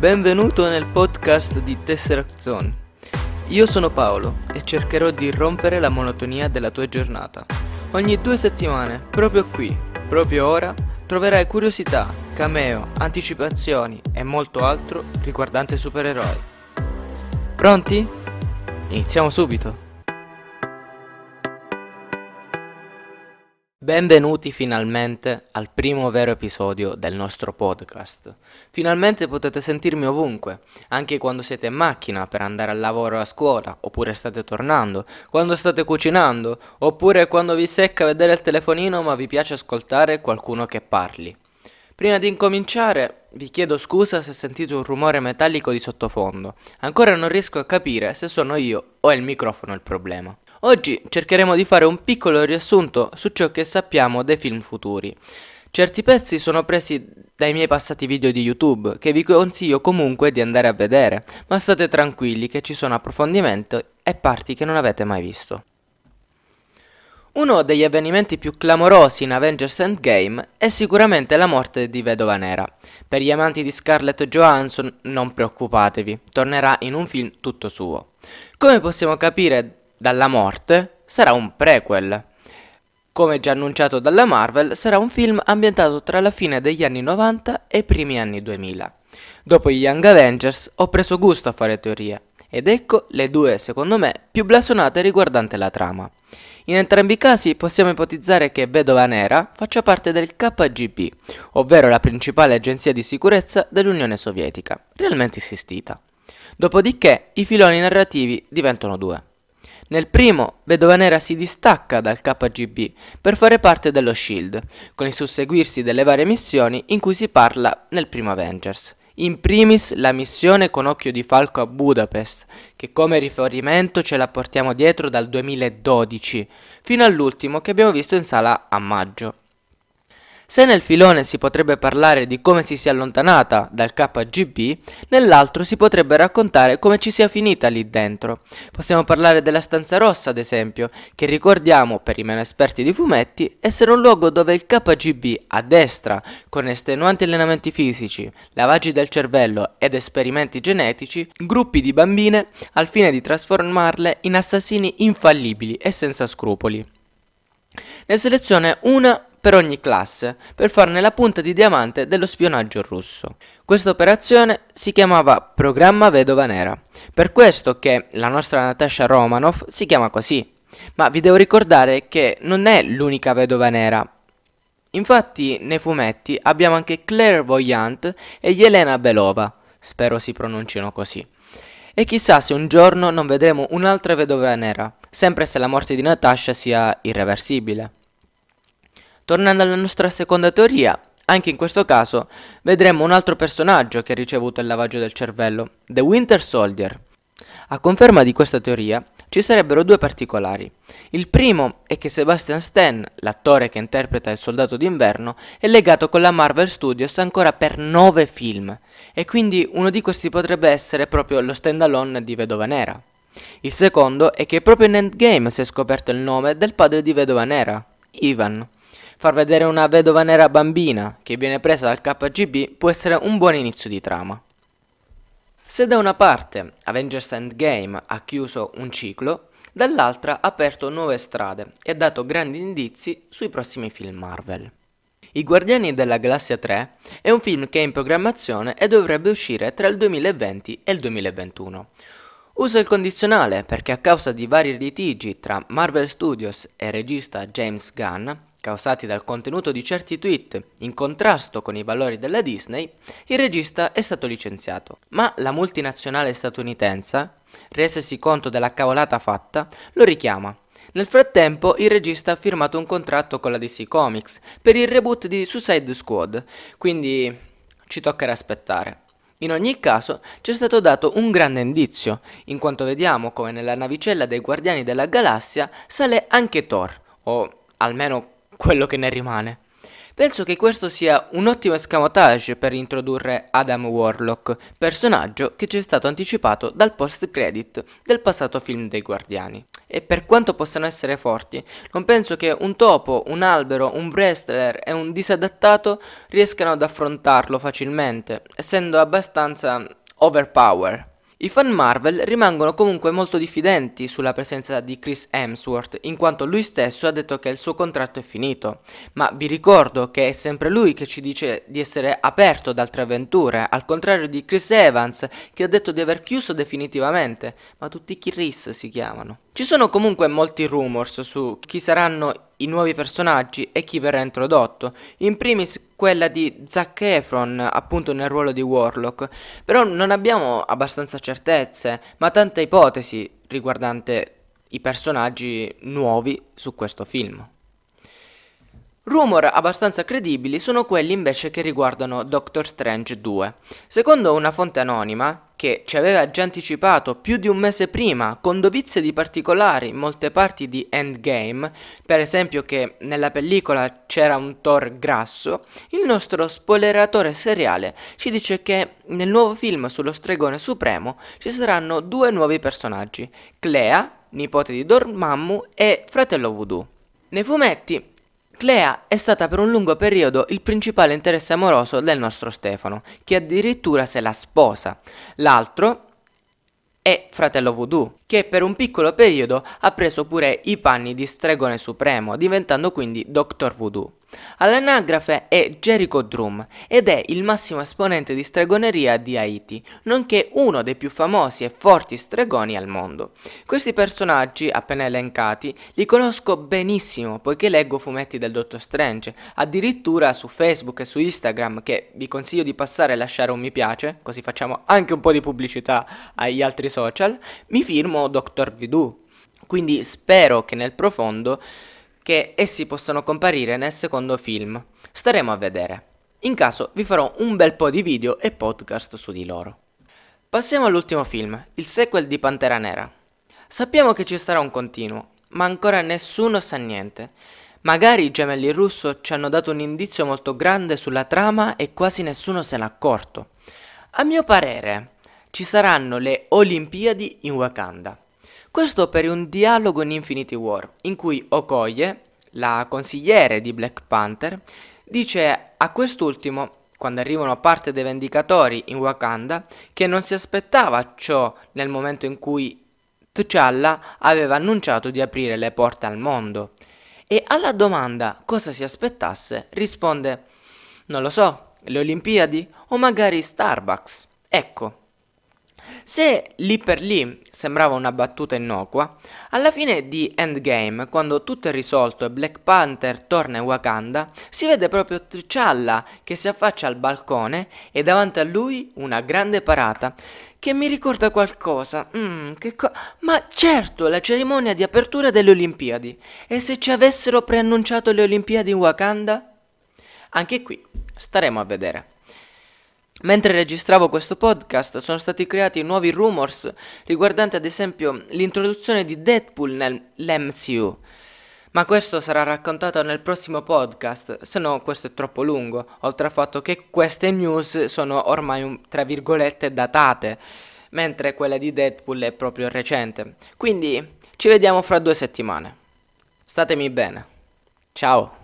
Benvenuto nel podcast di Tesseract Zone. Io sono Paolo e cercherò di rompere la monotonia della tua giornata. Ogni due settimane, proprio qui, proprio ora, troverai curiosità, cameo, anticipazioni e molto altro riguardante supereroi. Pronti? Iniziamo subito! Benvenuti finalmente al primo vero episodio del nostro podcast. Finalmente potete sentirmi ovunque, anche quando siete in macchina per andare al lavoro o a scuola, oppure state tornando, quando state cucinando, oppure quando vi secca vedere il telefonino ma vi piace ascoltare qualcuno che parli. Prima di incominciare vi chiedo scusa se sentite un rumore metallico di sottofondo. Ancora non riesco a capire se sono io o il microfono il problema. Oggi cercheremo di fare un piccolo riassunto su ciò che sappiamo dei film futuri. Certi pezzi sono presi dai miei passati video di YouTube, che vi consiglio comunque di andare a vedere, ma state tranquilli che ci sono approfondimenti e parti che non avete mai visto. Uno degli avvenimenti più clamorosi in Avengers Endgame è sicuramente la morte di Vedova Nera. Per gli amanti di Scarlett Johansson non preoccupatevi, tornerà in un film tutto suo. Come possiamo capire dalla morte sarà un prequel. Come già annunciato dalla Marvel, sarà un film ambientato tra la fine degli anni 90 e i primi anni 2000. Dopo gli Young Avengers ho preso gusto a fare teorie, ed ecco le due, secondo me, più blasonate riguardanti la trama. In entrambi i casi possiamo ipotizzare che Vedova Nera faccia parte del KGB, ovvero la principale agenzia di sicurezza dell'Unione Sovietica, realmente esistita. Dopodiché i filoni narrativi diventano due. Nel primo, Vedova Nera si distacca dal KGB per fare parte dello SHIELD, con il susseguirsi delle varie missioni in cui si parla nel primo Avengers. In primis la missione con occhio di falco a Budapest, che come riferimento ce la portiamo dietro dal 2012, fino all'ultimo che abbiamo visto in sala a maggio. Se nel filone si potrebbe parlare di come si sia allontanata dal KGB, nell'altro si potrebbe raccontare come ci sia finita lì dentro. Possiamo parlare della stanza rossa, ad esempio, che ricordiamo, per i meno esperti di fumetti, essere un luogo dove il KGB, a destra, con estenuanti allenamenti fisici, lavaggi del cervello ed esperimenti genetici, gruppi di bambine al fine di trasformarle in assassini infallibili e senza scrupoli. Ne seleziona una per ogni classe per farne la punta di diamante dello spionaggio russo. Questa operazione si chiamava Programma Vedova Nera, per questo che la nostra Natasha Romanoff si chiama così. Ma vi devo ricordare che non è l'unica vedova nera. Infatti nei fumetti abbiamo anche Claire Voyant e Yelena Belova, spero si pronunciano così. E chissà se un giorno non vedremo un'altra vedova nera, sempre se la morte di Natasha sia irreversibile. Tornando alla nostra seconda teoria, anche in questo caso vedremo un altro personaggio che ha ricevuto il lavaggio del cervello, The Winter Soldier. A conferma di questa teoria ci sarebbero due particolari. Il primo è che Sebastian Stan, l'attore che interpreta il soldato d'inverno, è legato con la Marvel Studios ancora per nove film, e quindi uno di questi potrebbe essere proprio lo stand-alone di Vedova Nera. Il secondo è che proprio in Endgame si è scoperto il nome del padre di Vedova Nera, Ivan. Far vedere una vedova nera bambina che viene presa dal KGB può essere un buon inizio di trama. Se da una parte Avengers Endgame ha chiuso un ciclo, dall'altra ha aperto nuove strade e ha dato grandi indizi sui prossimi film Marvel. I Guardiani della Galassia 3 è un film che è in programmazione e dovrebbe uscire tra il 2020 e il 2021. Uso il condizionale perché a causa di vari litigi tra Marvel Studios e regista James Gunn causati dal contenuto di certi tweet in contrasto con i valori della Disney, il regista è stato licenziato. Ma la multinazionale statunitense, resesi conto della cavolata fatta, lo richiama. Nel frattempo il regista ha firmato un contratto con la DC Comics per il reboot di Suicide Squad, quindi ci toccherà aspettare. In ogni caso ci è stato dato un grande indizio, in quanto vediamo come nella navicella dei Guardiani della Galassia sale anche Thor, o almeno quello che ne rimane. Penso che questo sia un ottimo escamotage per introdurre Adam Warlock, personaggio che ci è stato anticipato dal post-credit del passato film dei Guardiani. E per quanto possano essere forti, non penso che un topo, un albero, un wrestler e un disadattato riescano ad affrontarlo facilmente, essendo abbastanza overpower. I fan Marvel rimangono comunque molto diffidenti sulla presenza di Chris Hemsworth, in quanto lui stesso ha detto che il suo contratto è finito, ma vi ricordo che è sempre lui che ci dice di essere aperto ad altre avventure, al contrario di Chris Evans, che ha detto di aver chiuso definitivamente, ma tutti Chris si chiamano. Ci sono comunque molti rumors su chi saranno i nuovi personaggi e chi verrà introdotto. In primis quella di Zac Efron, appunto nel ruolo di Warlock. Però non abbiamo abbastanza certezze, ma tante ipotesi riguardante i personaggi nuovi su questo film. Rumor abbastanza credibili sono quelli invece che riguardano Doctor Strange 2. Secondo una fonte anonima, che ci aveva già anticipato più di un mese prima, con dovizie di particolari in molte parti di Endgame, per esempio che nella pellicola c'era un Thor grasso, il nostro spoileratore seriale ci dice che nel nuovo film sullo stregone supremo ci saranno due nuovi personaggi, Clea, nipote di Dormammu, e fratello Voodoo. Nei fumetti Clea è stata per un lungo periodo il principale interesse amoroso del nostro Stefano, che addirittura se la sposa. L'altro è fratello Voodoo, che per un piccolo periodo ha preso pure i panni di stregone supremo, diventando quindi Dr. Voodoo. All'anagrafe è Jericho Drum ed è il massimo esponente di stregoneria di Haiti, nonché uno dei più famosi e forti stregoni al mondo. Questi personaggi, appena elencati, li conosco benissimo poiché leggo fumetti del Dottor Strange, addirittura su Facebook e su Instagram che vi consiglio di passare e lasciare un mi piace, così facciamo anche un po' di pubblicità agli altri social, mi firmo Dr. Voodoo. Quindi spero che nel profondo che essi possano comparire nel secondo film. Staremo a vedere. In caso vi farò un bel po' di video e podcast su di loro. Passiamo all'ultimo film, il sequel di Pantera Nera. Sappiamo che ci sarà un continuo, ma ancora nessuno sa niente. Magari i gemelli russo ci hanno dato un indizio molto grande sulla trama e quasi nessuno se n'è accorto. A mio parere, ci saranno le Olimpiadi in Wakanda. Questo per un dialogo in Infinity War, in cui Okoye, la consigliere di Black Panther, dice a quest'ultimo, quando arrivano parte dei Vendicatori in Wakanda, che non si aspettava ciò nel momento in cui T'Challa aveva annunciato di aprire le porte al mondo. E alla domanda cosa si aspettasse, risponde: Non lo so, le Olimpiadi o magari Starbucks. Ecco, se lì per lì sembrava una battuta innocua, alla fine di Endgame, quando tutto è risolto e Black Panther torna in Wakanda, si vede proprio T'Challa che si affaccia al balcone e davanti a lui una grande parata che mi ricorda qualcosa. Mm, co- Ma certo, la cerimonia di apertura delle Olimpiadi. E se ci avessero preannunciato le Olimpiadi in Wakanda? Anche qui staremo a vedere. Mentre registravo questo podcast sono stati creati nuovi rumors riguardanti ad esempio l'introduzione di Deadpool nell'MCU. Ma questo sarà raccontato nel prossimo podcast, se no questo è troppo lungo, oltre al fatto che queste news sono ormai tra virgolette datate, mentre quella di Deadpool è proprio recente. Quindi ci vediamo fra due settimane. Statemi bene. Ciao.